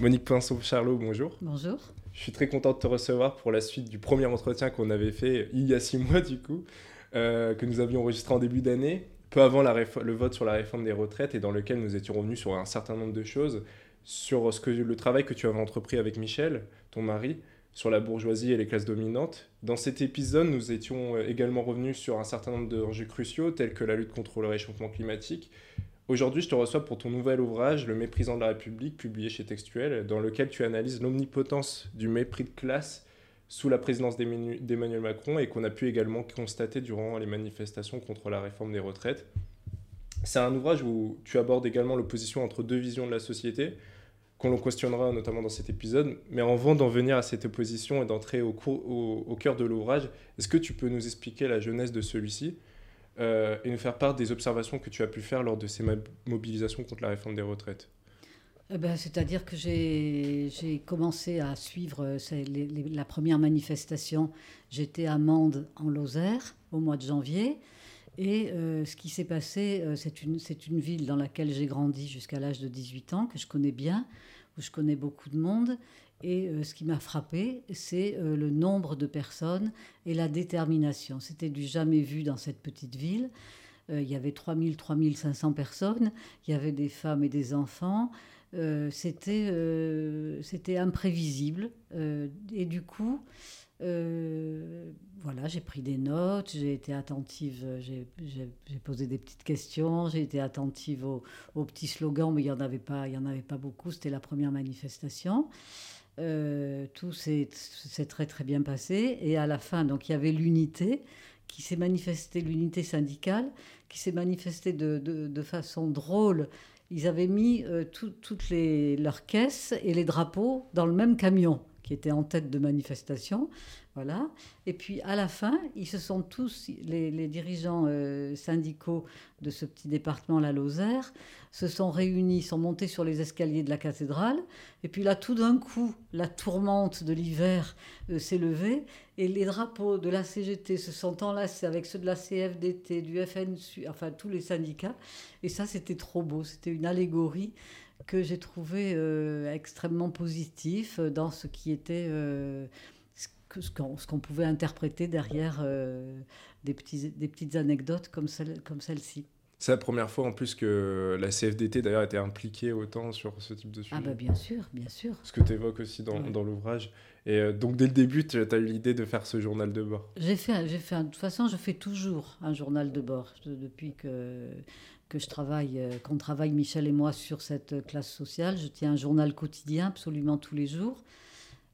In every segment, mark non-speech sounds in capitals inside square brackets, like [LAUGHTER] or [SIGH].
Monique Pinson-Charlot, bonjour. Bonjour. Je suis très content de te recevoir pour la suite du premier entretien qu'on avait fait il y a six mois, du coup, euh, que nous avions enregistré en début d'année, peu avant le vote sur la réforme des retraites, et dans lequel nous étions revenus sur un certain nombre de choses, sur ce que, le travail que tu avais entrepris avec Michel, ton mari, sur la bourgeoisie et les classes dominantes. Dans cet épisode, nous étions euh, également revenus sur un certain nombre d'enjeux cruciaux, tels que la lutte contre le réchauffement climatique. Aujourd'hui, je te reçois pour ton nouvel ouvrage, Le méprisant de la République, publié chez Textuel, dans lequel tu analyses l'omnipotence du mépris de classe sous la présidence d'Emmanuel Macron et qu'on a pu également constater durant les manifestations contre la réforme des retraites. C'est un ouvrage où tu abordes également l'opposition entre deux visions de la société, qu'on questionnera notamment dans cet épisode. Mais avant d'en venir à cette opposition et d'entrer au, au, cœur de l'ouvrage, est-ce que tu peux nous expliquer la jeunesse de celui-ci? Euh, et nous faire part des observations que tu as pu faire lors de ces mobilisations contre la réforme des retraites eh ben, C'est-à-dire que j'ai commencé à suivre euh, la première manifestation. J'étais à Mende, en Lozère, au mois de janvier. Et euh, ce qui s'est passé, c'est une, une ville dans laquelle j'ai grandi jusqu'à l'âge de 18 ans, que je connais bien, où je connais beaucoup de monde. Et euh, ce qui m'a frappé, c'est euh, le nombre de personnes et la détermination. C'était du jamais vu dans cette petite ville. Euh, il y avait 3000, 3500 personnes. Il y avait des femmes et des enfants. c'était, imprévisible. et du coup, voilà, j'ai pris des notes, j'ai été attentive, j'ai, posé des petites questions, j'ai été attentive aux, petits slogans, mais il n'y en, en avait pas beaucoup. C'était la première manifestation. Euh, tout s'est très très bien passé. Et à la fin, donc il y avait l'unité qui s'est manifestée, l'unité syndicale, qui s'est manifestée de, de, façon drôle. Ils avaient mis euh, toutes les, leurs caisses et les drapeaux dans le même camion qui était en tête de manifestation. Et puis à la fin, ils se sont tous, les, dirigeants euh, syndicaux de ce petit département, la Lozère, se sont réunis, sont montés sur les escaliers de la cathédrale. Et puis là, tout d'un coup, la tourmente de l'hiver euh, s'est levée et les drapeaux de la CGT se sont enlacés avec ceux de la CFDT, du FNSU, enfin tous les syndicats. Et ça, c'était trop beau. C'était une allégorie que j'ai trouvé euh, extrêmement positif dans ce qui était ce qu'on pouvait interpréter derrière euh, des, petits, des petites anecdotes comme, celle, comme celle-ci. C'est la première fois en plus que la CFDT d'ailleurs était impliquée autant sur ce type de sujet. Ah bah bien sûr, bien sûr. Ce que tu évoques aussi dans, dans l'ouvrage. Et euh, donc dès le début, tu as eu l'idée de faire ce journal de bord. J'ai fait, j'ai fait, de toute façon, je fais toujours un journal de bord depuis que que je travaille, euh, qu'on travaille Michel et moi sur cette classe sociale. Je tiens un journal quotidien absolument tous les jours.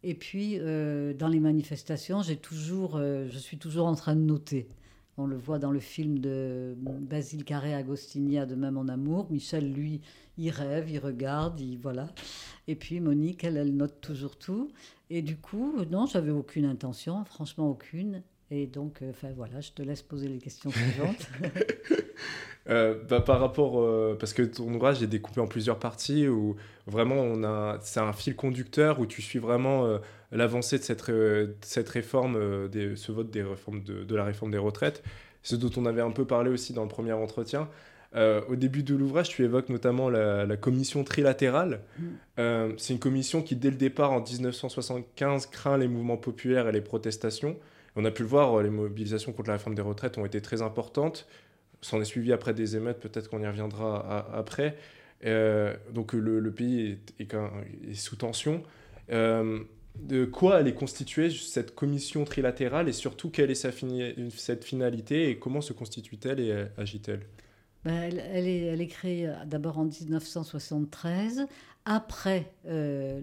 Et puis, euh, dans les manifestations, j'ai toujours, euh, je suis toujours en train de noter. On le voit dans le film de Basile Carré Agostinia de Même en amour. Michel, lui, il rêve, il regarde, il voilà. Et puis Monique, elle, elle note toujours tout. Et du coup, non, j'avais aucune intention, franchement aucune. Et donc, euh, enfin voilà, je te laisse poser les questions suivantes. [LAUGHS] [LAUGHS] Euh, bah, par rapport, euh, parce que ton ouvrage est découpé en plusieurs parties où vraiment on a, c'est un fil conducteur où tu suis vraiment l'avancée de cette, cette réforme, des, ce vote des réformes de, de, la réforme des retraites, ce dont on avait un peu parlé aussi dans le premier entretien. au début de l'ouvrage, tu évoques notamment la, la commission trilatérale. Mm. c'est une commission qui, dès le départ, en 1975, craint les mouvements populaires et les protestations. On a pu le voir, les mobilisations contre la réforme des retraites ont été très importantes. S'en est suivi après des émeutes, peut-être qu'on y reviendra après. Euh, donc le, pays est, sous tension. Euh, de quoi elle est constituée, cette commission trilatérale, et surtout quelle est sa cette finalité et comment se constitue-t-elle et agit-elle? Ben, elle, est, créée euh, d'abord en 1973 après euh,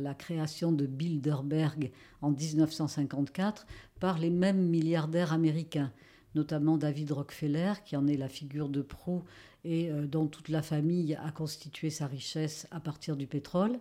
la, création de Bilderberg en 1954 par les mêmes milliardaires américains, notamment David Rockefeller, qui en est la figure de proue et euh, dont toute la famille a constitué sa richesse à partir du pétrole.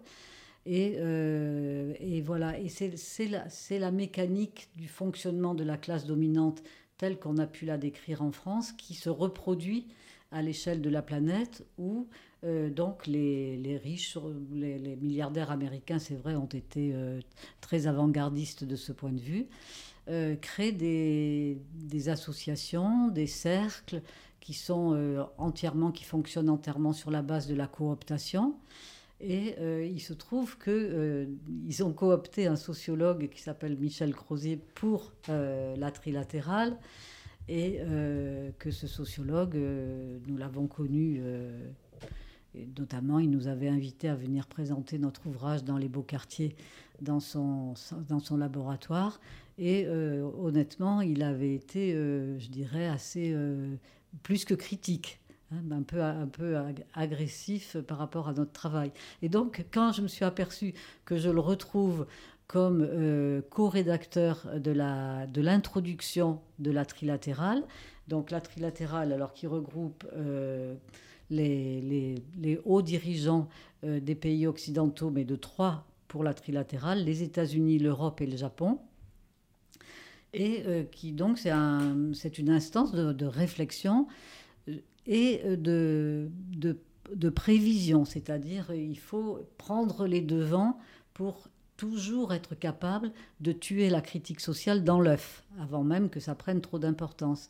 Et, voilà, et c'est la mécanique du fonctionnement de la classe dominante telle qu'on a pu la décrire en France, qui se reproduit à l'échelle de la planète, où euh, donc les, riches, les, milliardaires américains, c'est vrai, ont été euh, très avant-gardistes de ce point de vue, euh, créent des, associations, des cercles qui sont entièrement, qui fonctionnent entièrement sur la base de la cooptation. Et il se trouve qu'ils ont coopté un sociologue qui s'appelle Michel Crozier pour la trilatérale et que ce sociologue, nous l'avons connu notamment, il nous avait invités à venir présenter notre ouvrage dans les beaux quartiers dans son, dans son laboratoire. Et euh, honnêtement, il avait été, euh, je dirais, assez euh, plus que critique. Hein, un peu, un peu agressif par rapport à notre travail. Et donc, quand je me suis aperçu que je le retrouve comme co-rédacteur de l'introduction de, de la trilatérale, donc la trilatérale, alors qui regroupe les, les, hauts dirigeants euh, des pays occidentaux, mais de trois pour la trilatérale, les États-Unis, l'Europe et le Japon. Et euh, qui donc, c'est un, une instance de, réflexion euh, et de, de prévision, c'est-à-dire il faut prendre les devants pour toujours être capable de tuer la critique sociale dans l'œuf, avant même que ça prenne trop d'importance.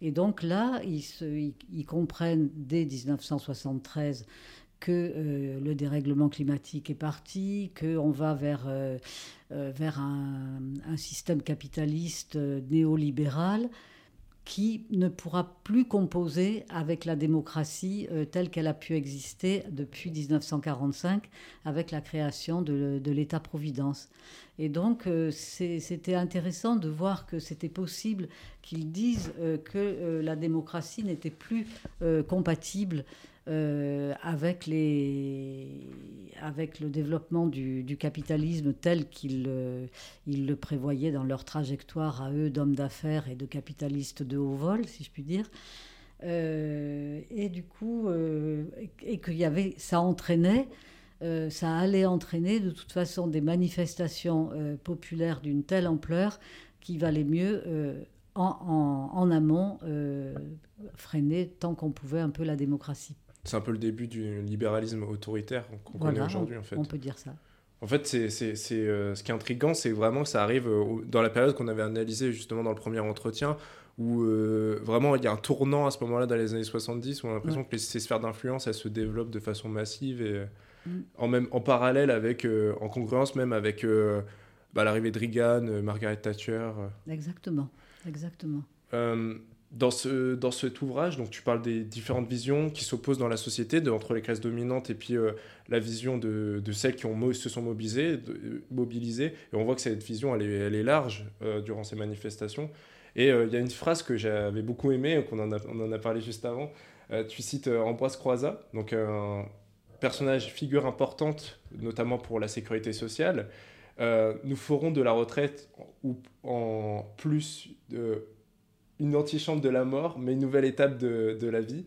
Et donc là, ils, ils, comprennent dès 1973 que euh, le dérèglement climatique est parti, qu'on va vers, euh, euh, vers un, système capitaliste néolibéral qui ne pourra plus composer avec la démocratie euh, telle qu'elle a pu exister depuis 1945 avec la création de, l'État-providence. Et donc euh, c'était intéressant de voir que c'était possible qu'ils disent euh, que la démocratie n'était plus compatible euh, avec, les, avec le développement du, capitalisme tel qu'ils euh, le prévoyaient dans leur trajectoire à eux d'hommes d'affaires et de capitalistes de haut vol, si je puis dire. Euh, et du coup, et qu'il y avait, ça entraînait, ça allait entraîner de toute façon des manifestations populaires d'une telle ampleur qu'il valait mieux en, en, amont freiner tant qu'on pouvait un peu la démocratie. C'est un peu le début du libéralisme autoritaire qu'on connaît aujourd'hui, en fait. On peut dire ça. En fait, c'est, c'est, c'est euh, ce qui est intriguant, c'est vraiment que ça arrive euh, dans la période qu'on avait analysée justement dans le premier entretien, où euh, vraiment il y a un tournant à ce moment-là dans les années 70, où on a l'impression que ces sphères d'influence, elles se développent de façon massive et mm. en, même, en parallèle avec, en congruence même avec bah, l'arrivée de Reagan, Margaret Thatcher. Exactement, exactement dans, ce, dans cet ouvrage, donc tu parles des différentes visions qui s'opposent dans la société, entre les classes dominantes et puis euh, la vision de, de, celles qui ont, se sont mobilisées, mobilisées. Et on voit que cette vision, elle est, elle est large euh, durant ces manifestations. Et euh, il y a une phrase que j'avais beaucoup aimée, qu'on en a, en a parlé juste avant. tu cites Ambroise Croizat, donc un personnage, figure importante, notamment pour la sécurité sociale. nous ferons de la retraite ou en plus de une antichambre de la mort, mais une nouvelle étape de, de la vie.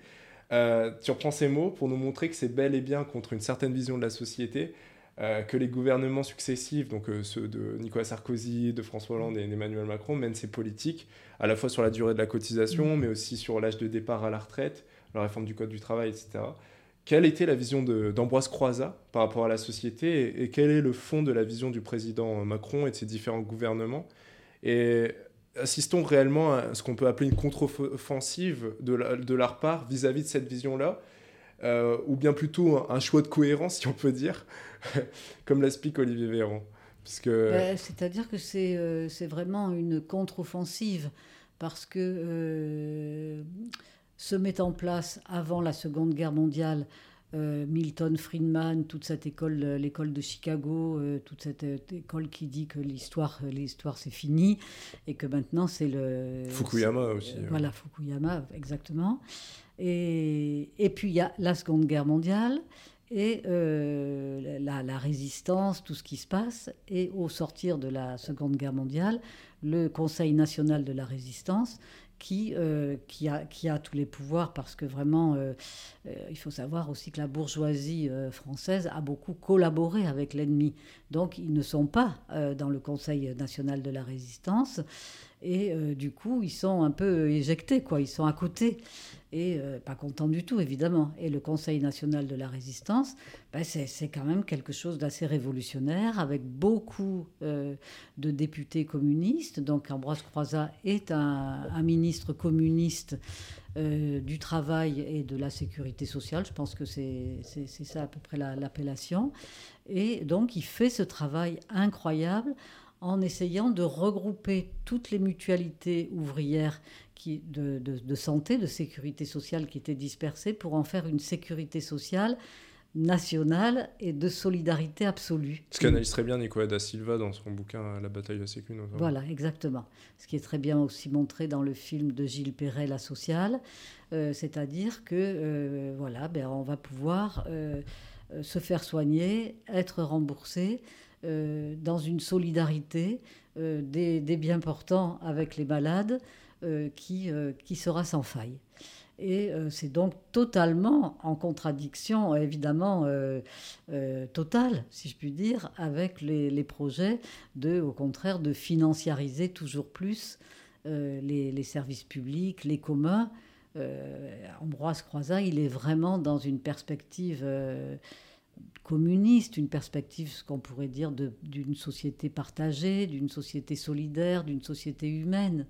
Euh, tu reprends ces mots pour nous montrer que c'est bel et bien contre une certaine vision de la société euh, que les gouvernements successifs, donc euh, ceux de Nicolas Sarkozy, de François Hollande et d'Emmanuel Macron, mènent ces politiques, à la fois sur la durée de la cotisation, mmh. mais aussi sur l'âge de départ à la retraite, la réforme du Code du travail, etc. Quelle était la vision d'Ambroise Croizat par rapport à la société et, et, quel est le fond de la vision du président Macron et de ses différents gouvernements? Et assistons réellement à ce qu'on peut appeler une contre-offensive de, de, leur part vis-à-vis de cette vision-là, euh, ou bien plutôt un, choix de cohérence, si on peut dire, [LAUGHS] comme l'explique Olivier Véran. Puisque... Ben, c'est-à-dire que c'est euh, vraiment une contre-offensive, parce que euh, se met en place avant la Seconde Guerre mondiale euh, Milton Friedman, toute cette école, euh, l'école de Chicago, euh, toute cette école qui dit que l'histoire, l'histoire c'est fini et que maintenant c'est le Fukuyama aussi. voilà Fukuyama exactement. Et, et puis il y a la Seconde Guerre mondiale et la, la, résistance, tout ce qui se passe. Et au sortir de la Seconde Guerre mondiale, le Conseil national de la résistance qui, euh, qui a tous les pouvoirs parce que vraiment, euh, euh, il faut savoir aussi que la bourgeoisie française a beaucoup collaboré avec l'ennemi. Donc, ils ne sont pas dans le Conseil national de la résistance. Et du coup, ils sont un peu éjectés, quoi. Ils sont à côté et euh, pas content du tout, évidemment. Et le Conseil national de la résistance, ben, c'est quand même quelque chose d'assez révolutionnaire, avec beaucoup euh, de députés communistes. Donc Ambroise Croizat est un, ministre communiste euh, du travail et de la sécurité sociale. Je pense que c'est ça à peu près l'appellation. et donc il fait ce travail incroyable en essayant de regrouper toutes les mutualités ouvrières qui, de, de, santé, de sécurité sociale qui étaient dispersées pour en faire une sécurité sociale nationale et de solidarité absolue. Ce qu'analyse très bien Nicolas da Silva dans son bouquin La bataille de la Sécu. Voilà, exactement. Ce qui est très bien aussi montré dans le film de Gilles Perret, La sociale, euh, c'est-à-dire que euh, voilà, ben, on va pouvoir euh, se faire soigner, être remboursé dans une solidarité euh, des, bien portants avec les malades euh, qui, qui sera sans faille. Et c'est donc totalement en contradiction, évidemment, totale, si je puis dire, avec les, les, projets de, au contraire, de financiariser toujours plus les, les, services publics, les communs. Ambroise Croizat, il est vraiment dans une perspective communiste, une perspective, ce qu'on pourrait dire, d'une société partagée, d'une société solidaire, d'une société humaine.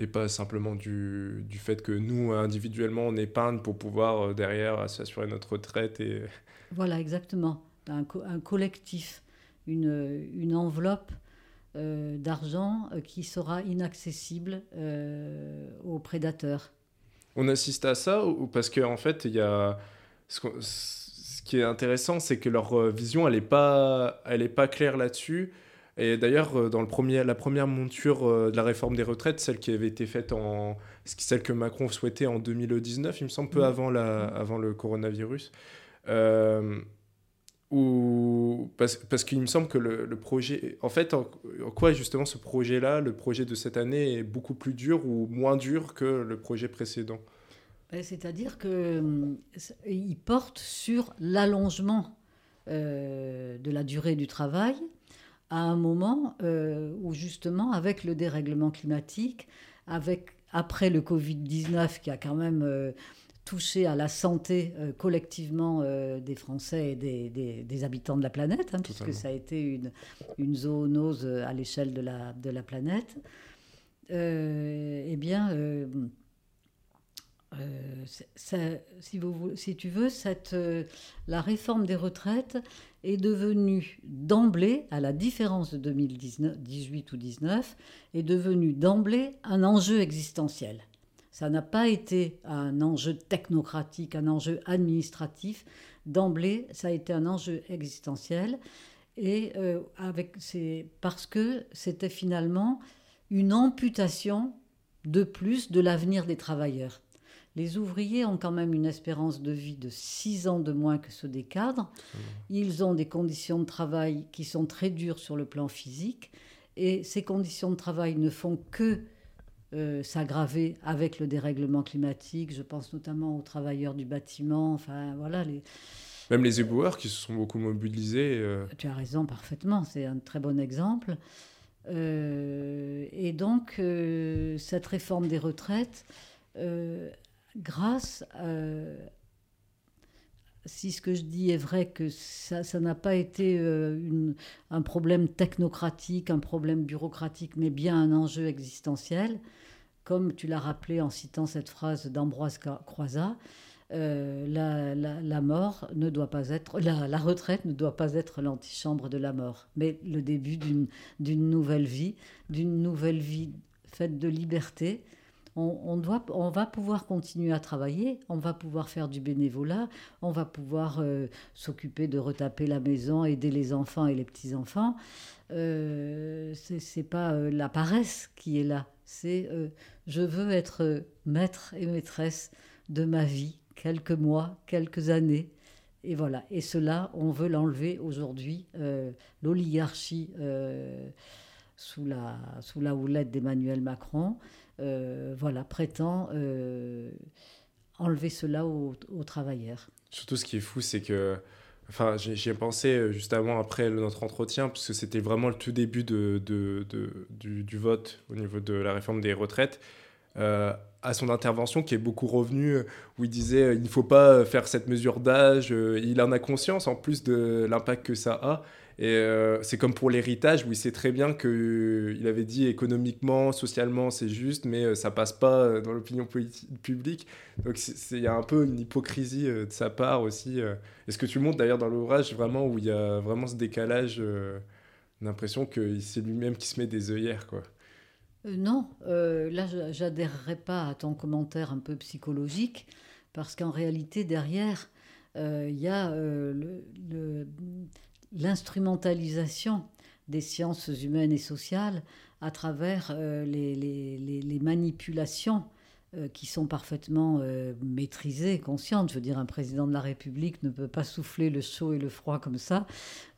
Et pas simplement du, du, fait que nous, individuellement, on épargne pour pouvoir euh, derrière s'assurer notre retraite. Et... [LAUGHS] Voilà, exactement. Un, un collectif, une, une enveloppe euh, d'argent euh, qui sera inaccessible aux prédateurs. On assiste à ça ou parce qu'en en fait, il y a qui est intéressant, c'est que leur euh, vision, elle n'est pas, elle est pas claire là-dessus. Et d'ailleurs, euh, dans le premier, la première monture euh, de la réforme des retraites, celle qui avait été faite en. celle que Macron souhaitait en 2019, il me semble, peu avant, la, avant le coronavirus. Euh, parce, parce qu'il me semble que le, projet. En fait, en, quoi justement ce projet-là, le projet de cette année, est beaucoup plus dur ou moins dur que le projet précédent? C'est-à-dire qu'il euh, porte sur l'allongement euh, de la durée du travail à un moment euh, où justement, avec le dérèglement climatique, avec, après le Covid-19 qui a quand même touché à la santé collectivement des Français et des, habitants de la planète, hein, puisque ça a été une, une zoonose à l'échelle de la, de la planète, eh bien euh, si, tu veux, euh, la réforme des retraites est devenue d'emblée, à la différence de 2018 ou 2019, est devenue d'emblée un enjeu existentiel. Ça n'a pas été un enjeu technocratique, un enjeu administratif. D'emblée, ça a été un enjeu existentiel. Et euh, parce que c'était finalement une amputation de plus de l'avenir des travailleurs. Les ouvriers ont quand même une espérance de vie de 6 ans de moins que ceux des cadres. Ils ont des conditions de travail qui sont très dures sur le plan physique. Et ces conditions de travail ne font que euh, s'aggraver avec le dérèglement climatique. Je pense notamment aux travailleurs du bâtiment. Enfin, voilà. Les... Même les éboueurs qui se sont beaucoup mobilisés. Euh. Tu as raison parfaitement. C'est un très bon exemple. Euh, et donc, cette réforme des retraites grâce si ce que je dis est vrai, que ça n'a pas été euh, un problème technocratique, un problème bureaucratique, mais bien un enjeu existentiel, comme tu l'as rappelé en citant cette phrase d'Ambroise Croizat, euh, la, mort ne doit pas être, la, la retraite ne doit pas être l'antichambre de la mort, mais le début d'une nouvelle vie, d'une nouvelle vie faite de liberté, on, doit, on va pouvoir continuer à travailler, on va pouvoir faire du bénévolat, on va pouvoir euh, s'occuper de retaper la maison, aider les enfants et les petits-enfants. Euh, c'est pas euh, la paresse qui est là, c'est euh, je veux être maître et maîtresse de ma vie, quelques mois, quelques années. Et voilà. Et cela, on veut l'enlever aujourd'hui. L'oligarchie sous la, sous la houlette d'Emmanuel Macron voilà, prétend euh, enlever cela aux, travailleurs. Surtout, ce qui est fou, c'est que enfin, j'y ai pensé juste avant, après notre entretien, puisque c'était vraiment le tout début de, du, vote au niveau de la réforme des retraites. Euh, à son intervention qui est beaucoup revenue, où il disait euh, il ne faut pas faire cette mesure d'âge. Euh, il en a conscience en plus de l'impact que ça a. Et c'est comme pour l'héritage, où il sait très bien qu'il avait dit économiquement, socialement, c'est juste, mais ça passe pas dans l'opinion publique. Donc il y a un peu une hypocrisie de sa part aussi. Et ce que tu montres d'ailleurs dans l'ouvrage, vraiment, où il y a vraiment ce décalage, l'impression que c'est lui-même qui se met des œillères, quoi. Euh, non, euh, là, j'adhérerai pas à ton commentaire un peu psychologique, parce qu'en réalité, derrière, euh, il y a l'instrumentalisation des sciences humaines et sociales à travers les, manipulations euh, qui sont parfaitement euh, maîtrisées, conscientes. Je veux dire, un président de la République ne peut pas souffler le chaud et le froid comme ça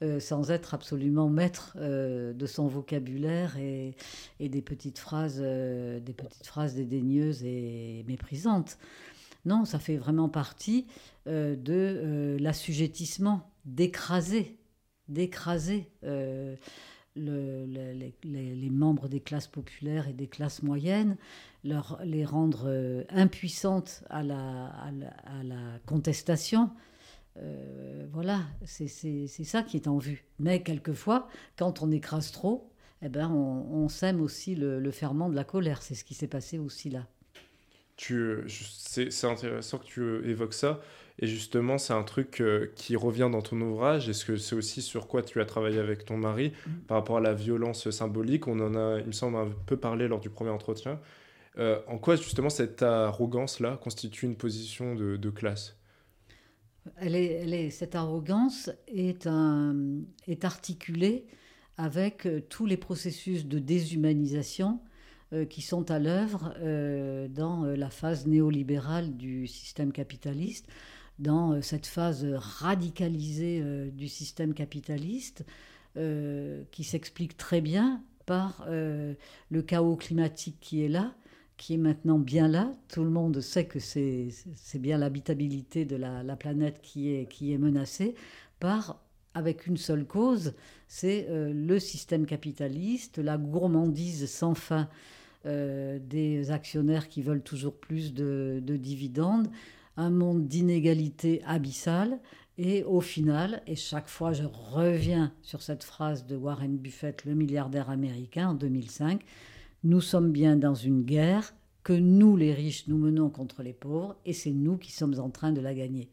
euh, sans être absolument maître de son vocabulaire et, des petites phrases, des petites phrases dédaigneuses et méprisantes. Non, ça fait vraiment partie de l'assujettissement, d'écraser, d'écraser les, membres des classes populaires et des classes moyennes, leur, les rendre euh, impuissantes à la, à la, contestation. Euh, voilà, c'est ça qui est en vue. Mais quelquefois, quand on écrase trop, eh ben, on, sème aussi le, ferment de la colère. C'est ce qui s'est passé aussi là. C'est intéressant que tu évoques ça. Et justement, c'est un truc euh, qui revient dans ton ouvrage. Est-ce que c'est aussi sur quoi tu as travaillé avec ton mari mm. par rapport à la violence symbolique? On en a, il me semble, un peu parlé lors du premier entretien. Euh, en quoi justement cette arrogance-là constitue une position de, classe? Elle est, elle est, Cette arrogance est, un, est articulée avec euh, tous les processus de déshumanisation qui sont à l'œuvre dans la phase néolibérale du système capitaliste dans euh, cette phase radicalisée euh, du système capitaliste euh, qui s'explique très bien par le chaos climatique qui est là, qui est maintenant bien là. Tout le monde sait que c'est bien l'habitabilité de la, planète qui est, menacée par avec une seule cause, c'est le système capitaliste, la gourmandise sans fin des actionnaires qui veulent toujours plus de dividendes, un monde d'inégalité abyssale. Et au final, et chaque fois je reviens sur cette phrase de Warren Buffett, le milliardaire américain, en 2005, nous sommes bien dans une guerre que nous, les riches, nous menons contre les pauvres, et c'est nous qui sommes en train de la gagner.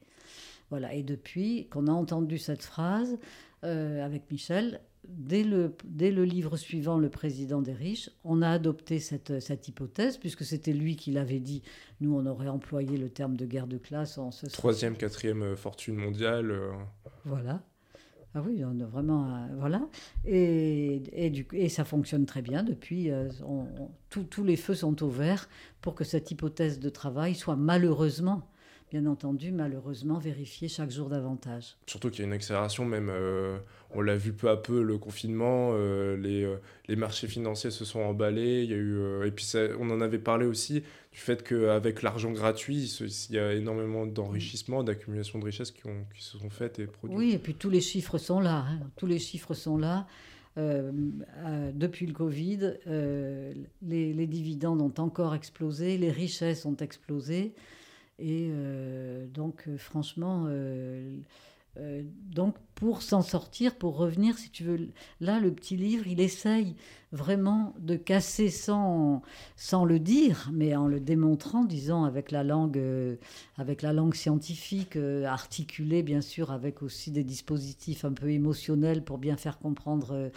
Voilà, et depuis qu'on a entendu cette phrase euh, avec Michel, dès le, dès le livre suivant, Le Président des riches, on a adopté cette, cette hypothèse, puisque c'était lui qui l'avait dit. Nous, on aurait employé le terme de guerre de classe en ce Troisième, quatrième euh, fortune mondiale. Euh. Voilà. Ah oui, on a vraiment. Euh, voilà. Et, et, du, et ça fonctionne très bien depuis. tous les feux sont au vert pour que cette hypothèse de travail soit malheureusement bien entendu, malheureusement, vérifier chaque jour davantage. Surtout qu'il y a une accélération, même, euh, on l'a vu peu à peu, le confinement, euh, les, euh, les, marchés financiers se sont emballés, il y a eu, et puis on en avait parlé aussi, du fait qu'avec l'argent gratuit, il y a énormément d'enrichissement, d'accumulation de richesses qui, ont, qui, se sont faites et produites. Oui, et puis tous les chiffres sont là, hein. tous les chiffres sont là. depuis le Covid, les, les, dividendes ont encore explosé, les richesses ont explosé. Et euh, donc, euh, franchement, euh, donc pour s'en sortir, pour revenir, si tu veux, là, le petit livre, il essaye vraiment de casser sans, sans le dire, mais en le démontrant, disons, avec la langue, avec la langue scientifique, articulée, bien sûr, avec aussi des dispositifs un peu émotionnels pour bien faire comprendre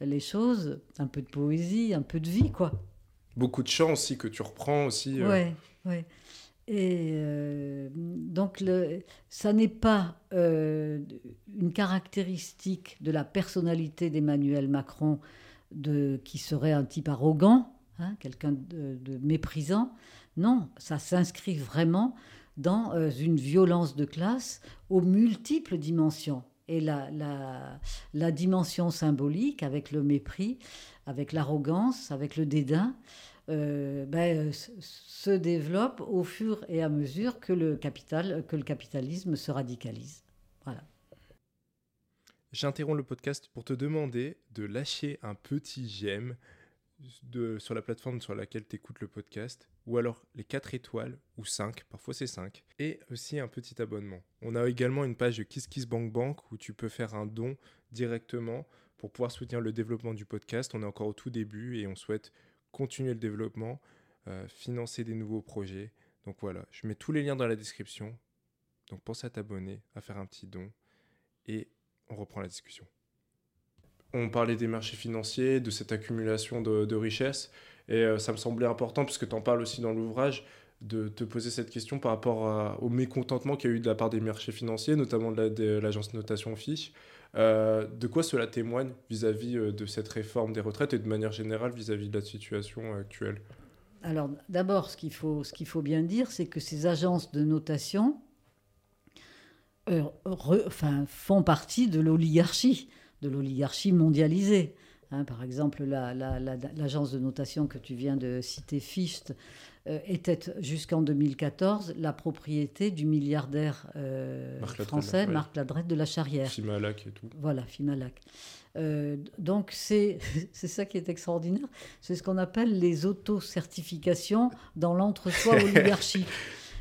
les choses, un peu de poésie, un peu de vie, quoi. Beaucoup de chants aussi que tu reprends aussi. Ouais, ouais. Et euh, donc, ça n'est pas euh, une caractéristique de la personnalité d'Emmanuel Macron de, qui serait un type arrogant, hein, quelqu'un de, méprisant. Non, ça s'inscrit vraiment dans euh, une violence de classe aux multiples dimensions. Et la dimension symbolique avec le mépris, avec l'arrogance, avec le dédain, euh, ben, se développe au fur et à mesure que le, capitalisme se radicalise. Voilà. J'interromps le podcast pour te demander de lâcher un petit j'aime sur la plateforme sur laquelle tu écoutes le podcast, ou alors les 4 étoiles, ou 5, parfois c'est 5, et aussi un petit abonnement. On a également une page de KissKissBankBank où tu peux faire un don directement pour pouvoir soutenir le développement du podcast. On est encore au tout début et on souhaite continuer le développement, euh, financer des nouveaux projets. Donc voilà, je mets tous les liens dans la description. Donc pense à t'abonner, à faire un petit don, et on reprend la discussion on parlait des marchés financiers, de cette accumulation de, richesses, et euh, ça me semblait important, puisque tu en parles aussi dans l'ouvrage, de te poser cette question par rapport au mécontentement qu'il y a eu de la part des marchés financiers, notamment de l'agence notation FI. Euh, de quoi cela témoigne vis-à-vis euh, de cette réforme des retraites et de manière générale vis-à-vis de la situation actuelle? Alors d'abord, ce qu'il faut, faut bien dire, c'est que ces agences de notation enfin, font partie de l'oligarchie de l'oligarchie mondialisée. Hein, par exemple, l'agence de notation que tu viens de citer, Fichte, euh, était jusqu'en 2014 la propriété du milliardaire euh, français Marc Ladrette de la Charrière. Fimalac et tout. Voilà, Fimalac. Euh, donc [LAUGHS] c'est ça qui est extraordinaire, c'est ce qu'on appelle les auto-certifications dans l'entre-soi [LAUGHS] oligarchique.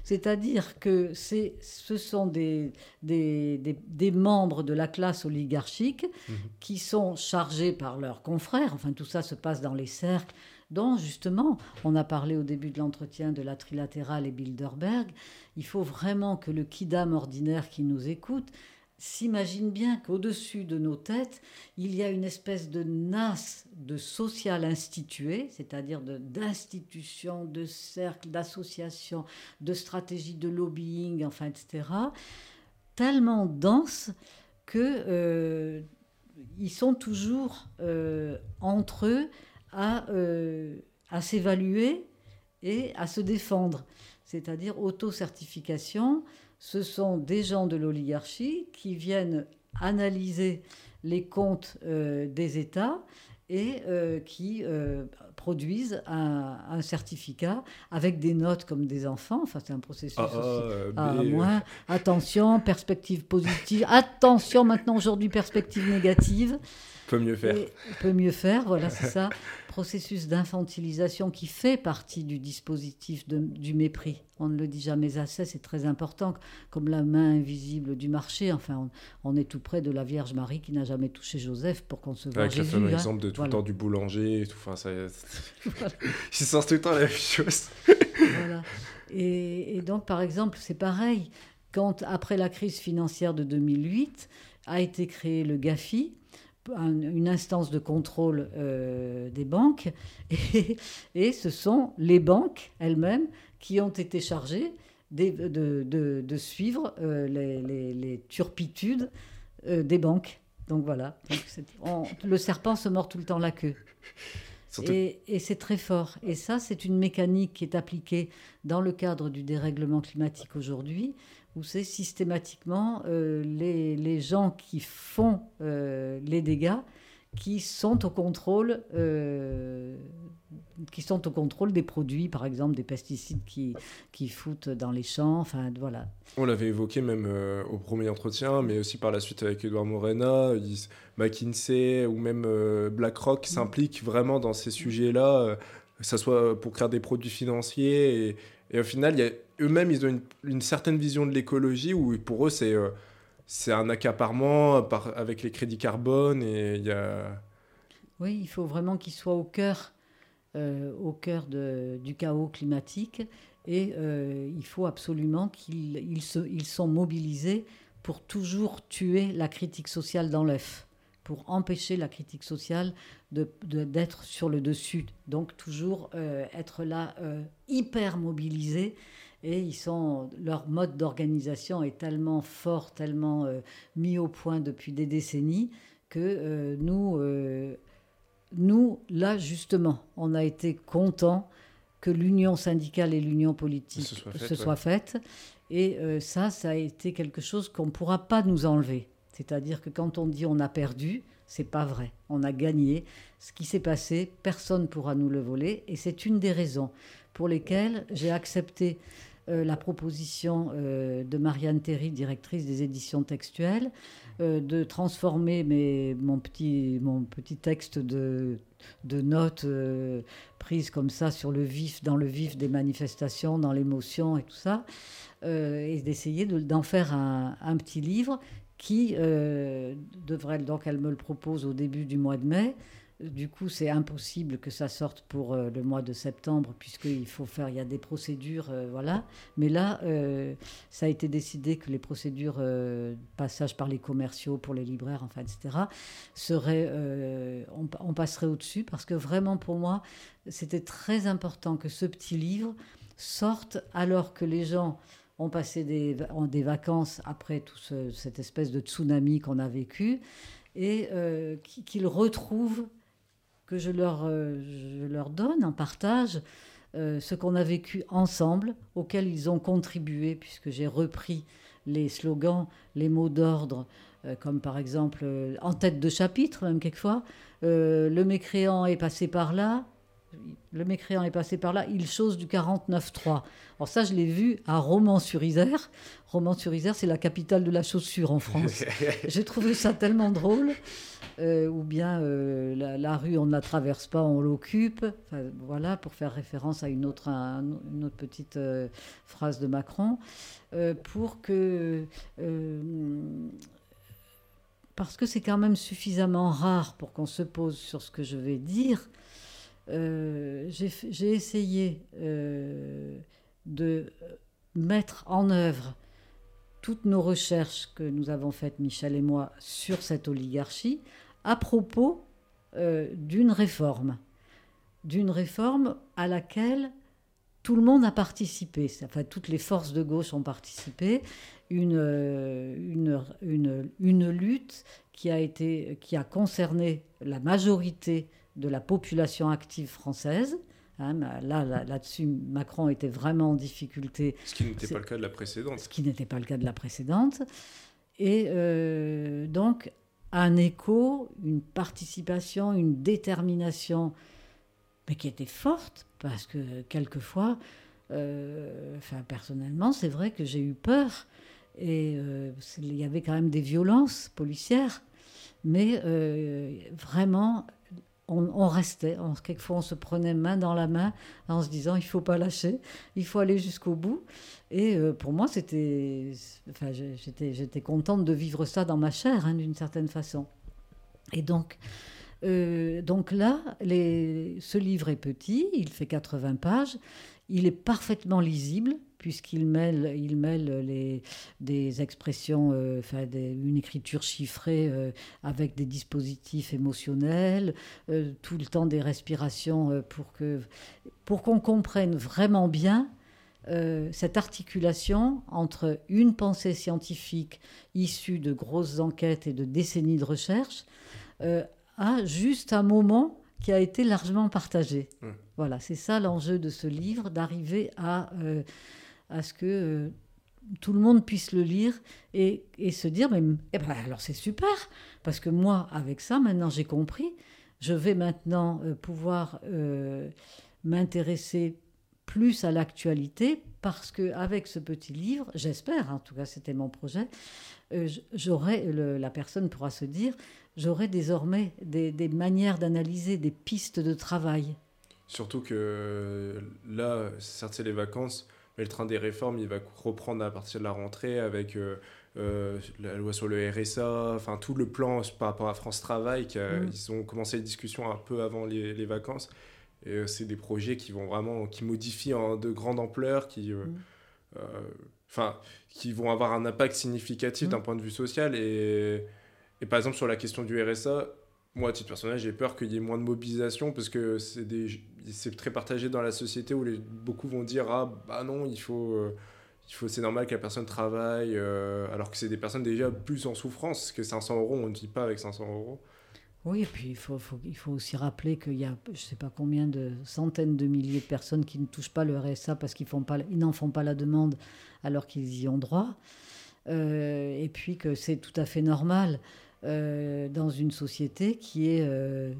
C'est-à-dire que ce sont des, des, membres de la classe oligarchique mhm. qui sont chargés par leurs confrères, enfin tout ça se passe dans les cercles dont justement on a parlé au début de l'entretien de la trilatérale et Bilderberg. Il faut vraiment que le kidam ordinaire qui nous écoute s'imagine bien qu'au-dessus de nos têtes, il y a une espèce de nasse de social institué, c'est-à-dire d'institutions, de, cercles, d'associations, de stratégies de lobbying, enfin, etc., tellement dense que euh, ils sont toujours euh, entre eux à, euh, à s'évaluer et à se défendre, c'est-à-dire auto-certification ce sont des gens de l'oligarchie qui viennent analyser les comptes euh, des États et euh, qui euh, produisent un, certificat avec des notes comme des enfants. Enfin, c'est un processus ah, aussi. Ah, moins. Attention, perspective positive. Attention, maintenant, aujourd'hui, perspective négative. Peut mieux faire. peut mieux faire, voilà, c'est ça. [LAUGHS] Processus d'infantilisation qui fait partie du dispositif du mépris. On ne le dit jamais assez, c'est très important, comme la main invisible du marché. Enfin, on, est tout près de la Vierge Marie qui n'a jamais touché Joseph pour concevoir Avec Jésus. Avec le hein. de tout le temps du boulanger et tout. Enfin, ça, [LAUGHS] voilà. [LAUGHS] sens tout le temps la même chose. voilà. Et, et donc, par exemple, c'est pareil. Quand, après la crise financière de 2008, a été créé le GAFI, une instance de contrôle euh, des banques [LAUGHS] et, et, ce sont les banques elles-mêmes qui ont été chargées de, de, de, suivre euh, les, les, les, turpitudes euh, des banques. Donc voilà, le serpent se mord tout le temps la queue. Et, et c'est très fort. Et ça, c'est une mécanique qui est appliquée dans le cadre du dérèglement climatique aujourd'hui, où c'est systématiquement euh, les, les, gens qui font euh, les dégâts qui sont au contrôle euh, qui sont au contrôle des produits, par exemple des pesticides qui, qui foutent dans les champs, enfin voilà. On l'avait évoqué même au premier entretien, mais aussi par la suite avec Edouard Morena, McKinsey ou même BlackRock mm. s'impliquent vraiment dans ces sujets-là, que ce soit pour créer des produits financiers et, et au final, eux-mêmes, ils ont une, certaine vision de l'écologie où pour eux, c'est euh, un accaparement par, avec les crédits carbone et y a... Oui, il faut vraiment qu'ils soient au cœur, euh, au cœur du chaos climatique et euh, il faut absolument qu'ils ils, ils sont mobilisés pour toujours tuer la critique sociale dans l'œuf pour empêcher la critique sociale d'être de, sur le dessus. Donc toujours être là hyper mobilisé et ils sont, leur mode d'organisation est tellement fort, tellement euh, mis au point depuis des décennies que euh, nous, euh, nous, là justement, on a été contents que l'union syndicale et l'union politique se soient faites. Et ça, ça a été quelque chose qu'on ne pourra pas nous enlever. C'est-à-dire que quand on dit on a perdu, c'est pas vrai. On a gagné. Ce qui s'est passé, personne ne pourra nous le voler. Et c'est une des raisons pour lesquelles j'ai accepté la proposition de Marianne Théry, directrice des éditions textuelles, de transformer mon, petit, mon petit texte de, notes prises comme ça sur le vif, dans le vif des manifestations, dans l'émotion et tout ça, et d'essayer d'en faire un, petit livre qui devrait, donc elle me le propose au début du mois de mai, du coup, c'est impossible que ça sorte pour euh, le mois de septembre, puisqu'il faut faire, il y a des procédures, euh, voilà. Mais là, euh, ça a été décidé que les procédures, passage par les commerciaux, pour les libraires, enfin, etc., seraient, on, passerait au-dessus, parce que vraiment, pour moi, c'était très important que ce petit livre sorte alors que les gens ont passé des, des vacances après tout cette espèce de tsunami qu'on a vécu et qu'ils retrouvent que je leur, euh, je leur donne en partage euh, ce qu'on a vécu ensemble, auquel ils ont contribué, puisque j'ai repris les slogans, les mots d'ordre, euh, comme par exemple en tête de chapitre, même quelquefois, le mécréant est passé par là, le mécréant est passé par là, il chose du 49.3. Alors ça, je l'ai vu à Romans-sur-Isère. Romans-sur-Isère, c'est la capitale de la chaussure en France. [LAUGHS] J'ai trouvé ça tellement drôle. Euh, ou bien euh, la, rue, on ne la traverse pas, on l'occupe. voilà, pour faire référence à une autre, une autre petite euh, phrase de Macron. pour que parce que c'est quand même suffisamment rare pour qu'on se pose sur ce que je vais dire, j'ai essayé euh, de mettre en œuvre toutes nos recherches que nous avons faites, Michel et moi, sur cette oligarchie, à propos euh, d'une réforme. D'une réforme à laquelle tout le monde a participé, enfin toutes les forces de gauche ont participé, une, une lutte qui a, été, qui a concerné la majorité de la population active française. Hein, là, là-dessus, Macron était vraiment en difficulté. Ce qui n'était pas le cas de la précédente. Ce qui n'était pas le cas de la précédente. Et euh, donc, un écho, une participation, une détermination, mais qui était forte, parce que quelquefois, euh, enfin, personnellement, c'est vrai que j'ai eu peur. Et euh, il y avait quand même des violences policières. Mais vraiment, on, restait. quelquefois, on se prenait main dans la main en se disant il faut pas lâcher, il faut aller jusqu'au bout. Et euh, pour moi, c'était, enfin, j'étais, j'étais contente de vivre ça dans ma chair, hein, d'une certaine façon. Et donc, euh, donc là, ce livre est petit, il fait 80 pages, il est parfaitement lisible puisqu'il mêle, il mêle les, des expressions, euh, enfin une écriture chiffrée euh, avec des dispositifs émotionnels, euh, tout le temps des respirations pour que pour qu'on comprenne vraiment bien cette articulation entre une pensée scientifique issue de grosses enquêtes et de décennies de recherche à juste un moment qui a été largement partagé. Mmh. Voilà, c'est ça l'enjeu de ce livre, d'arriver à à ce que euh, tout le monde puisse le lire et, se dire, mais eh ben, alors c'est super, parce que moi, avec ça, maintenant j'ai compris, je vais maintenant euh, pouvoir euh, m'intéresser plus à l'actualité, parce que avec ce petit livre, j'espère, en tout cas c'était mon projet, j'aurai, la personne pourra se dire, j'aurai désormais des, des manières d'analyser, des pistes de travail. Surtout que là, certes c'est les vacances, mais le train des réformes, il va reprendre à partir de la rentrée avec euh, euh, la loi sur le RSA, enfin tout le plan par rapport à France Travail. Qui mm. Ils ont commencé les discussions un peu avant les, les vacances. Et euh, c'est des projets qui vont vraiment, qui modifient en de grande ampleur, qui, mm. enfin, qui vont avoir un impact significatif mm. d'un point de vue social. Et, et par exemple, sur la question du RSA, moi, à titre personnel, j'ai peur qu'il y ait moins de mobilisation parce que c'est des c'est très partagé dans la société où beaucoup vont dire ah bah non il faut euh, il faut c'est normal que la personne travaille euh, alors que c'est des personnes déjà plus en souffrance que 500 euros on ne vit pas avec 500 euros. Oui et puis il faut, il faut aussi rappeler qu'il y a je sais pas combien de centaines de milliers de personnes qui ne touchent pas le RSA parce qu'ils font pas ils n'en font pas la demande alors qu'ils y ont droit. Euh, et puis que c'est tout à fait normal dans une société qui est,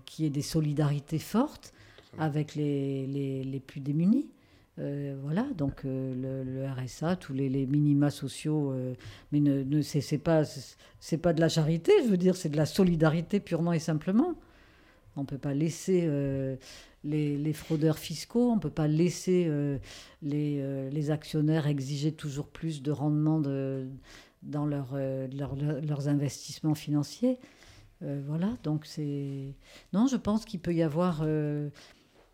qui est des solidarités fortes avec les, les, les plus démunis. voilà, donc le, RSA, tous les, minima sociaux, mais ne, ne c'est pas, pas de la charité, je veux dire, c'est de la solidarité purement et simplement. On ne peut pas laisser les, fraudeurs fiscaux, on ne peut pas laisser les, les, actionnaires exiger toujours plus de rendement de, dans leur, leurs investissements financiers. Euh, voilà, donc c'est. Non, je pense qu'il peut y avoir.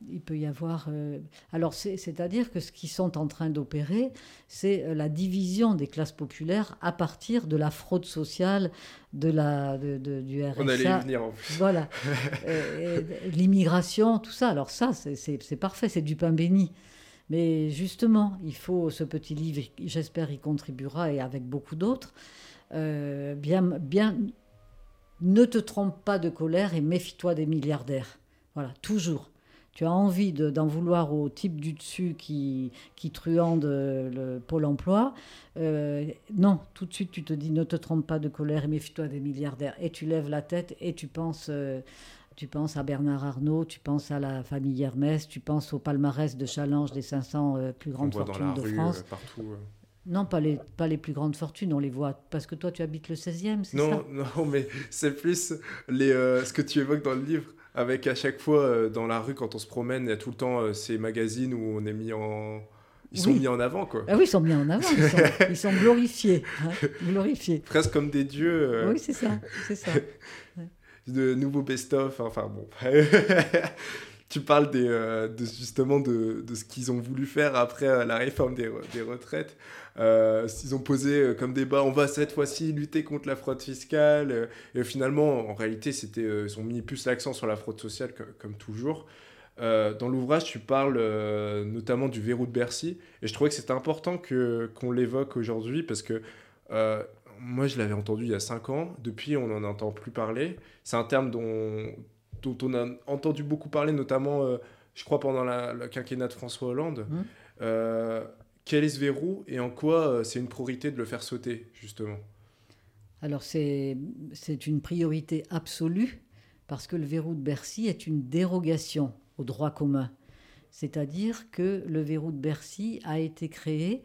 Euh, il peut y avoir. Euh, alors, c'est-à-dire que ce qu'ils sont en train d'opérer, c'est la division des classes populaires à partir de la fraude sociale, de la, de, du RSA. On allait y venir en plus. Voilà. [LAUGHS] L'immigration, tout ça. Alors, ça, c'est parfait, c'est du pain béni. Mais justement, il faut ce petit livre, j'espère, y contribuera et avec beaucoup d'autres, bien, bien ne te trompe pas de colère et méfie-toi des milliardaires. Voilà, toujours. Tu as envie d'en vouloir au type du dessus qui, qui truande le Pôle emploi. Euh, non, tout de suite, tu te dis ne te trompe pas de colère et méfie-toi des milliardaires. Et tu lèves la tête et tu penses. Euh, tu penses à Bernard Arnault, tu penses à la famille Hermès, tu penses au palmarès de challenge des 500 euh, plus grandes fortunes de France. partout, non, pas les, pas les plus grandes fortunes, on les voit. Parce que toi, tu habites le 16e, c'est ça? Non, non, mais c'est plus les, euh, ce que tu évoques dans le livre. Avec à chaque fois, euh, dans la rue, quand on se promène, il y a tout le temps euh, ces magazines où on est mis en. Ils sont mis en avant, quoi. Ah oui, ils sont mis en avant. Ils sont, [LAUGHS] glorifiés. Hein, glorifiés. Presque comme des dieux. Oui, c'est ça. C'est ça. [LAUGHS] De nouveaux best-of. Enfin, bon. [LAUGHS] tu parles de, justement de, ce qu'ils ont voulu faire après la réforme des, retraites. Euh, ils ont posé euh, comme débat, on va cette fois-ci lutter contre la fraude fiscale. Euh, et finalement, en réalité, c'était, ils ont mis plus l'accent sur la fraude sociale, comme, toujours. dans l'ouvrage, tu parles notamment du verrou de Bercy, et je trouvais que c'était important qu'on l'évoque aujourd'hui, parce que moi, je l'avais entendu il y a 5 ans, depuis, on n'en entend plus parler. C'est un terme dont, dont on a entendu beaucoup parler, notamment, je crois, pendant la, le quinquennat de François Hollande. Mmh quel est ce verrou et en quoi euh, c'est une priorité de le faire sauter, justement? Alors, c'est une priorité absolue parce que le verrou de Bercy est une dérogation au droit commun. C'est-à-dire que le verrou de Bercy a été créé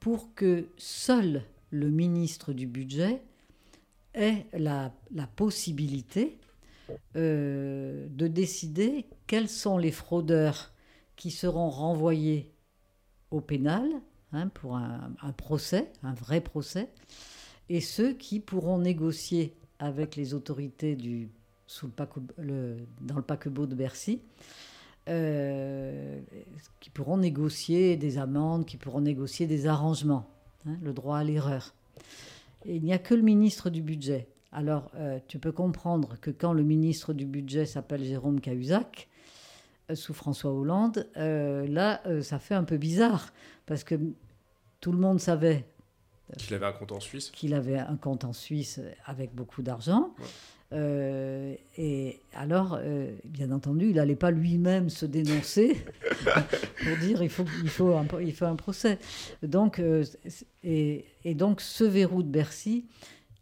pour que seul le ministre du budget ait la, la possibilité euh, de décider quels sont les fraudeurs qui seront renvoyés au pénal hein, pour un, procès, un vrai procès, et ceux qui pourront négocier avec les autorités dans le paquebot de Bercy, euh, qui pourront négocier des amendes, qui pourront négocier des arrangements, hein, le droit à l'erreur. il n'y a que le ministre du budget. Alors, euh, tu peux comprendre que quand le ministre du budget s'appelle Jérôme Cahuzac, euh, sous François Hollande, euh, là, ça fait un peu bizarre, parce que tout le monde savait qu'il avait un compte en Suisse. Qu'il avait un compte en Suisse avec beaucoup d'argent. et alors, bien entendu, il n'allait pas lui-même se dénoncer [LAUGHS] pour dire il faut, il faut, un, il faut un procès. Donc, et, et, donc, ce verrou de Bercy,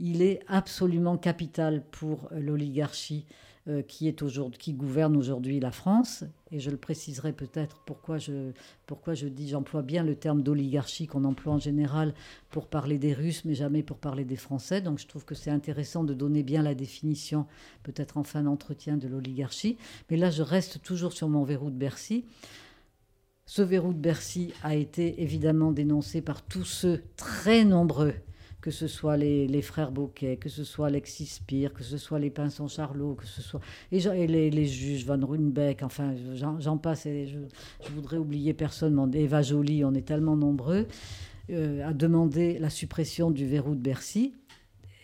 il est absolument capital pour l'oligarchie euh, qui, est qui gouverne aujourd'hui la France. Et je le préciserai peut-être pourquoi je, pourquoi je dis, j'emploie bien le terme d'oligarchie qu'on emploie en général pour parler des Russes, mais jamais pour parler des Français. Donc je trouve que c'est intéressant de donner bien la définition, peut-être en fin d'entretien, de l'oligarchie. Mais là, je reste toujours sur mon verrou de Bercy. Ce verrou de Bercy a été évidemment dénoncé par tous ceux très nombreux que ce soit les, frères Bouquet, que ce soit Alexis Spire, que ce soit les Pinson Charlot, que ce soit et, les, juges Van Runbeck, enfin j'en passe, et je, voudrais oublier personne, Eva Joly, on est tellement nombreux, euh, à demander la suppression du verrou de Bercy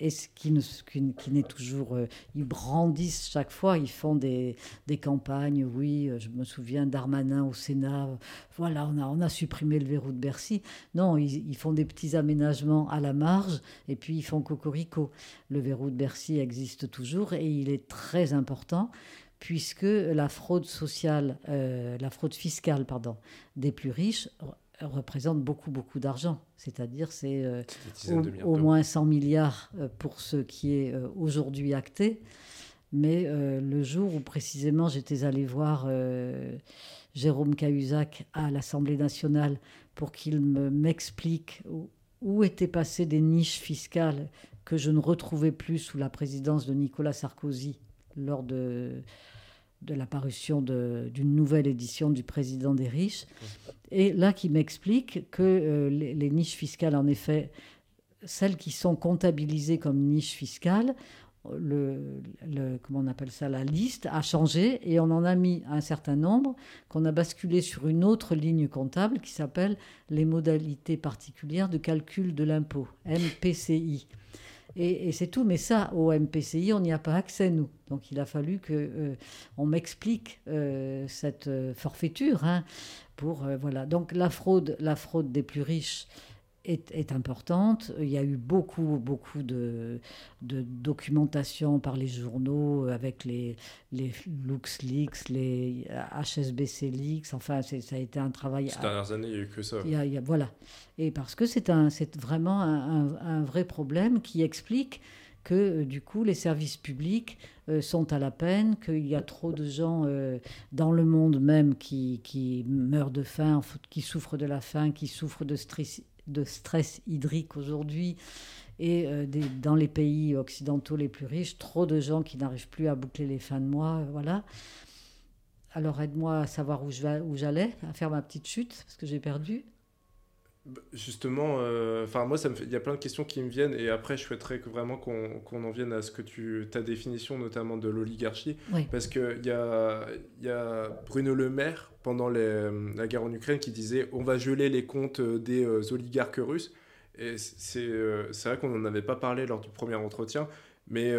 et ce qui, n'est toujours. Euh, ils brandissent chaque fois, ils font des, des, campagnes. Oui, euh, je me souviens d'Armanin au Sénat. Voilà, on a, on a supprimé le verrou de Bercy. Non, ils, font des petits aménagements à la marge et puis ils font cocorico. Le verrou de Bercy existe toujours et il est très important puisque la fraude sociale, euh, la fraude fiscale, pardon, des plus riches représente beaucoup, beaucoup d'argent. C'est-à-dire, c'est euh, au, moins 100 milliards euh, pour ce qui est euh, aujourd'hui acté. Mais le jour où précisément j'étais allé voir Jérôme Cahuzac à l'Assemblée nationale pour qu'il m'explique où, où étaient passées des niches fiscales que je ne retrouvais plus sous la présidence de Nicolas Sarkozy lors de, de la parution d'une nouvelle édition du Président des riches. Et là, qui m'explique que euh, les, niches fiscales, en effet, celles qui sont comptabilisées comme niches fiscales, le, le, comment on appelle ça, la liste a changé et on en a mis un certain nombre qu'on a basculé sur une autre ligne comptable qui s'appelle les modalités particulières de calcul de l'impôt, MPCI. Et, c'est tout. Mais ça, au MPCI, on n'y a pas accès, nous. Donc il a fallu qu'on euh, on m'explique euh, cette euh, forfaiture. Hein, pour, voilà. Donc la fraude, la fraude des plus riches, est, importante. Il y a eu beaucoup, beaucoup de, de, documentation par les journaux avec les, les LuxLeaks, les HSBC Leaks. Enfin, ça a été un travail. Ces dernières années, il n'y a eu que ça. Il y a, voilà. Et parce que c'est vraiment un, un, vrai problème qui explique que euh, du coup les services publics euh, sont à la peine, qu'il y a trop de gens euh, dans le monde même qui, qui meurent de faim, qui souffrent de la faim, qui souffrent de stress de stress hydrique aujourd'hui et euh, dans les pays occidentaux les plus riches, trop de gens qui n'arrivent plus à boucler les fins de mois, euh, voilà. Alors aide-moi à savoir où j'allais, à faire ma petite chute, parce que j'ai perdu. Bah, justement, euh, enfin moi, il y a plein de questions qui me viennent et après, je souhaiterais que vraiment qu'on en vienne à ce que tu, ta définition notamment de l'oligarchie, parce qu'il y a, y a Bruno Le Maire pendant la guerre en Ukraine qui disait on va geler les comptes des euh, oligarques russes. Et c'est vrai qu'on n'en avait pas parlé lors du premier entretien, mais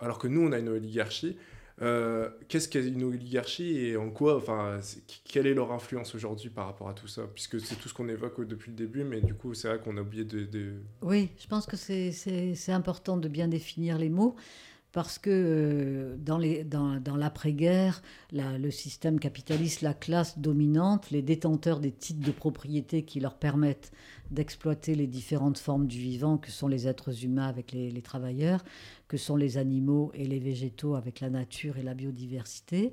alors que nous, on a une oligarchie. Euh, qu'est-ce qu'est une oligarchie et en quoi, enfin, quelle est leur influence aujourd'hui par rapport à tout ça? Puisque c'est tout ce qu'on évoque depuis le début, mais du coup, c'est vrai qu'on a oublié de, Oui, je pense que c'est important de bien définir les mots parce que euh, dans, les, dans, dans l'après-guerre, le système capitaliste, la classe dominante, les détenteurs des titres de propriété qui leur permettent d'exploiter les différentes formes du vivant que sont les êtres humains avec les, travailleurs, que sont les animaux et les végétaux avec la nature et la biodiversité.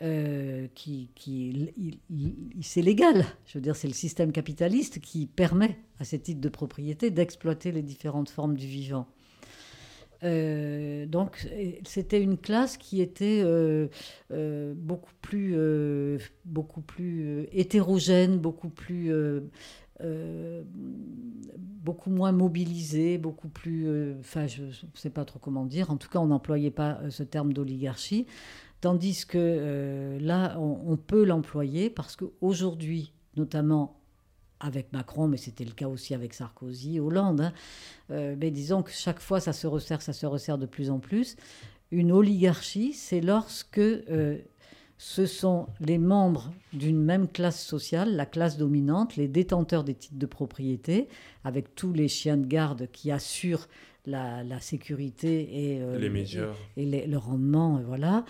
Euh, qui, qui c'est légal. Je veux dire, c'est le système capitaliste qui permet à ces titres de propriété d'exploiter les différentes formes du vivant. Euh, donc c'était une classe qui était euh, beaucoup plus, beaucoup plus hétérogène, beaucoup plus euh, beaucoup moins mobilisé, beaucoup plus... Euh, enfin, je ne sais pas trop comment dire. En tout cas, on n'employait pas euh, ce terme d'oligarchie. Tandis que là, on, peut l'employer parce qu'aujourd'hui, notamment avec Macron, mais c'était le cas aussi avec Sarkozy, Hollande, hein, mais disons que chaque fois, ça se resserre, ça se resserre de plus en plus. Une oligarchie, c'est lorsque ce sont les membres d'une même classe sociale, la classe dominante, les détenteurs des titres de propriété, avec tous les chiens de garde qui assurent la, sécurité et, euh, les médias. et, le rendement, voilà.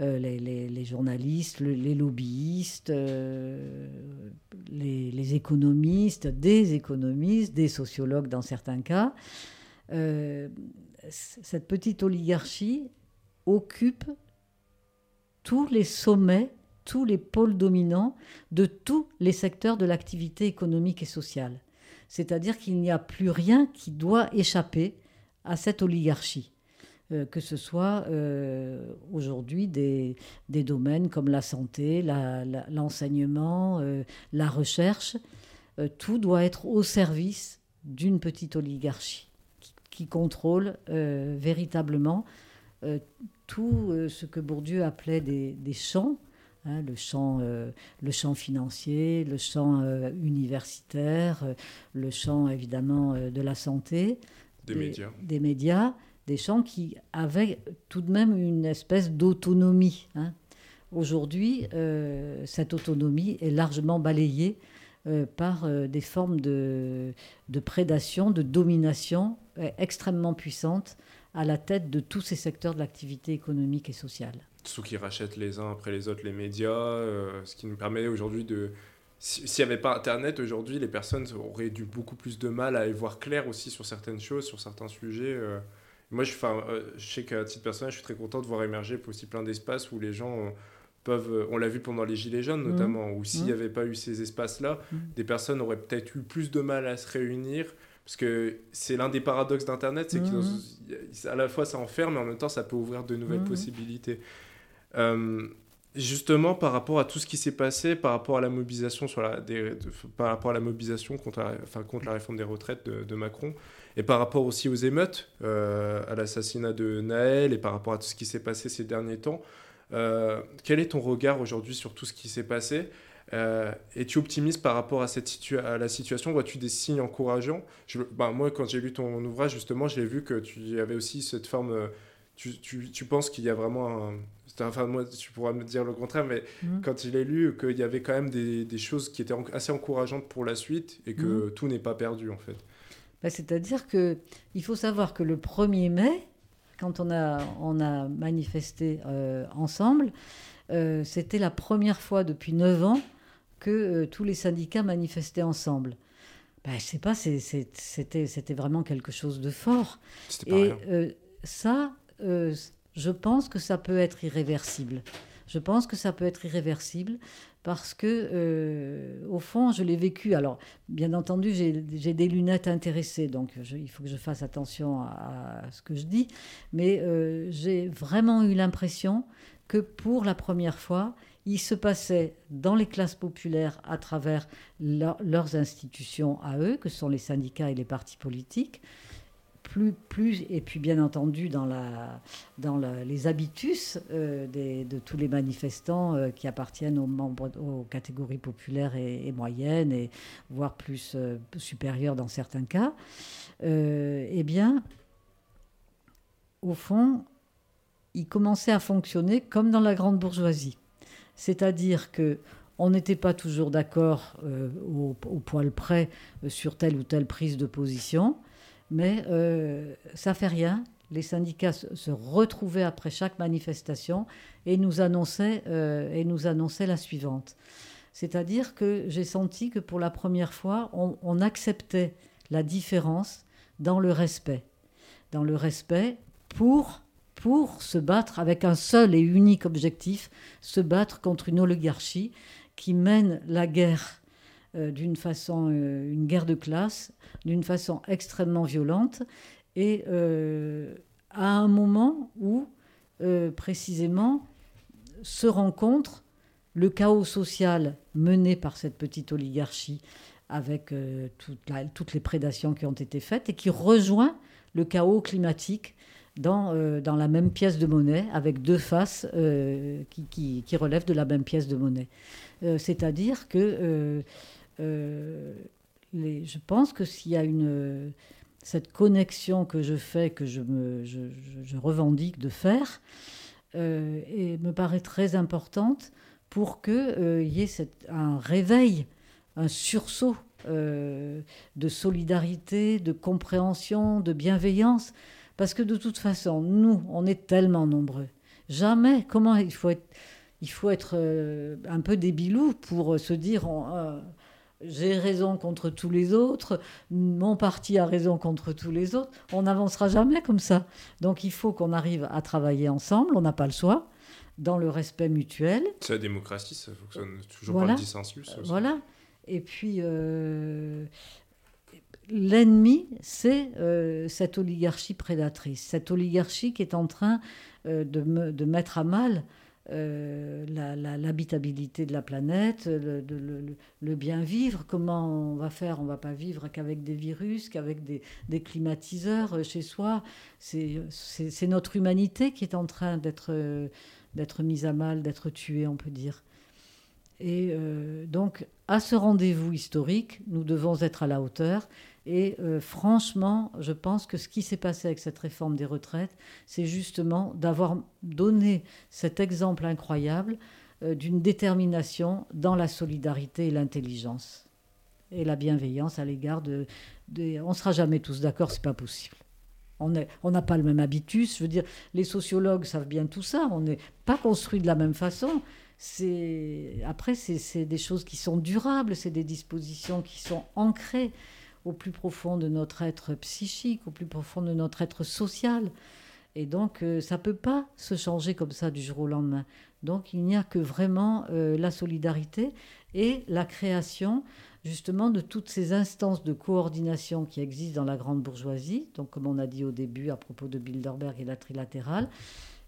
Euh, les, journalistes, les lobbyistes, euh, les, économistes, des économistes, des sociologues dans certains cas. cette petite oligarchie occupe tous les sommets, tous les pôles dominants de tous les secteurs de l'activité économique et sociale. C'est-à-dire qu'il n'y a plus rien qui doit échapper à cette oligarchie. Euh, que ce soit euh, aujourd'hui des, domaines comme la santé, l'enseignement, la, euh, la recherche, tout doit être au service d'une petite oligarchie qui contrôle véritablement tout euh, ce que Bourdieu appelait des, champs, hein, le, champ, euh, le champ financier, le champ euh, universitaire, le champ évidemment de la santé, des, médias. des médias, des champs qui avaient tout de même une espèce d'autonomie. Hein. Aujourd'hui, cette autonomie est largement balayée par des formes de, de, prédation, de domination extrêmement puissantes à la tête de tous ces secteurs de l'activité économique et sociale. Ceux qui rachètent les uns après les autres les médias, euh, ce qui nous permet aujourd'hui de... S'il n'y avait pas Internet, aujourd'hui, les personnes auraient du beaucoup plus de mal à y voir clair aussi sur certaines choses, sur certains sujets. Euh, Moi, je, je sais qu'à titre personnel, je suis très content de voir émerger aussi plein d'espaces où les gens peuvent, on l'a vu pendant les Gilets jaunes mmh. notamment, où s'il n'y mmh. avait pas eu ces espaces-là, mmh. des personnes auraient peut-être eu plus de mal à se réunir, parce que c'est l'un des paradoxes d'Internet, c'est qu'à la fois ça enferme, mais en même temps ça peut ouvrir de nouvelles possibilités. Euh, justement, par rapport à tout ce qui s'est passé, par rapport à la mobilisation, sur la, par rapport à la mobilisation contre la, enfin, contre la réforme des retraites de, Macron, et par rapport aussi aux émeutes, euh, à l'assassinat de Naël, et par rapport à tout ce qui s'est passé ces derniers temps, euh, quel est ton regard aujourd'hui sur tout ce qui s'est passé? Euh, Es-tu optimiste par rapport à, cette à la situation? Vois-tu des signes encourageants? Je, bah, Moi, quand j'ai lu ton ouvrage, justement, j'ai vu que tu avais aussi cette forme... Euh, tu, tu, tu penses qu'il y a vraiment un... Enfin, moi, tu pourras me dire le contraire, mais mmh. quand il est lu, qu'il y avait quand même des, des, choses qui étaient assez encourageantes pour la suite et que mmh. tout n'est pas perdu, en fait. Bah, C'est-à-dire qu'il faut savoir que le 1er mai, quand on a, on a manifesté euh, ensemble, euh, c'était la première fois depuis 9 ans que euh, tous les syndicats manifestaient ensemble. Ben, je sais pas, c'était, vraiment quelque chose de fort. Et ça, je pense que ça peut être irréversible. Je pense que ça peut être irréversible parce que, euh, au fond, je l'ai vécu. Alors, bien entendu, j'ai des lunettes intéressées, donc il faut que je fasse attention à, ce que je dis, mais euh, j'ai vraiment eu l'impression que pour la première fois, il se passait dans les classes populaires à travers leurs institutions à eux, que sont les syndicats et les partis politiques, plus, et puis bien entendu dans, la, les habitus euh, de tous les manifestants euh, qui appartiennent aux membres aux catégories populaires et, moyennes, et voire plus euh, supérieures dans certains cas, eh bien, au fond, ils commençaient à fonctionner comme dans la grande bourgeoisie. C'est-à-dire que on n'était pas toujours d'accord au, au, poil près sur telle ou telle prise de position, mais euh, ça fait rien. Les syndicats se retrouvaient après chaque manifestation et nous annonçaient, euh, et nous annonçaient la suivante. C'est-à-dire que j'ai senti que pour la première fois, on, acceptait la différence dans le respect. Dans le respect pour, pour se battre avec un seul et unique objectif, se battre contre une oligarchie qui mène la guerre euh, d'une façon, euh, une guerre de classe, d'une façon extrêmement violente, et euh, à un moment où, précisément, se rencontre le chaos social mené par cette petite oligarchie avec toutes les prédations qui ont été faites et qui rejoint le chaos climatique dans, dans la même pièce de monnaie, avec deux faces qui, qui, qui, relèvent de la même pièce de monnaie. C'est-à-dire que euh, je pense que s'il y a une, cette connexion que je fais, que je, me, je, revendique de faire, euh, et me paraît très importante pour qu'il euh, y ait cette, un réveil, un sursaut de solidarité, de compréhension, de bienveillance. Parce que de toute façon, nous, on est tellement nombreux. Jamais, comment il faut être, il faut être un peu débilou pour se dire j'ai raison contre tous les autres, mon parti a raison contre tous les autres. On n'avancera jamais comme ça. Donc il faut qu'on arrive à travailler ensemble, on n'a pas le choix, dans le respect mutuel. C'est la démocratie, ça fonctionne toujours par le dissensus. Voilà. Et puis, euh, l'ennemi, c'est euh, cette oligarchie prédatrice, cette oligarchie qui est en train euh, de, me, de mettre à mal euh, l'habitabilité de la planète, le, bien vivre. Comment on va faire? On va pas vivre qu'avec des virus, qu'avec des, climatiseurs chez soi. C'est notre humanité qui est en train d'être mise à mal, d'être tuée, on peut dire. Et donc, à ce rendez-vous historique, nous devons être à la hauteur et euh, franchement, je pense que ce qui s'est passé avec cette réforme des retraites, c'est justement d'avoir donné cet exemple incroyable euh, d'une détermination dans la solidarité et l'intelligence et la bienveillance à l'égard de, On ne sera jamais tous d'accord, c'est pas possible. On n'a pas le même habitus. Je veux dire, les sociologues savent bien tout ça. On n'est pas construit de la même façon. Après, c'est des choses qui sont durables, c'est des dispositions qui sont ancrées au plus profond de notre être psychique, au plus profond de notre être social. Et donc, euh, ça ne peut pas se changer comme ça du jour au lendemain. Donc, il n'y a que vraiment euh, la solidarité et la création, justement, de toutes ces instances de coordination qui existent dans la grande bourgeoisie. Donc, comme on a dit au début à propos de Bilderberg et la trilatérale,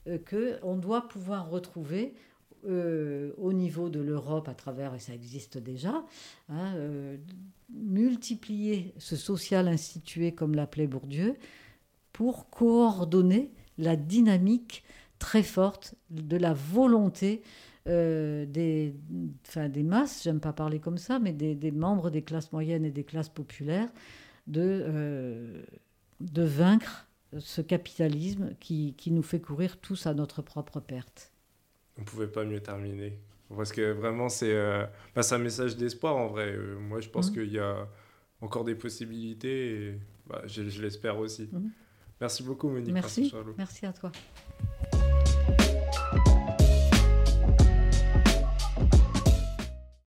euh, qu'on doit pouvoir retrouver au niveau de l'Europe à travers, et ça existe déjà, hein, multiplier ce social institué, comme l'appelait Bourdieu, pour coordonner la dynamique très forte de la volonté euh, des, enfin, des masses, j'aime pas parler comme ça, mais des, membres des classes moyennes et des classes populaires, de, euh, de vaincre ce capitalisme qui, qui, nous fait courir tous à notre propre perte. On ne pouvait pas mieux terminer. Parce que vraiment, c'est euh, bah, un message d'espoir en vrai. moi, je pense mmh. qu'il y a encore des possibilités et bah, je, je l'espère aussi. Mmh. Merci beaucoup, Monique. Merci, merci à toi.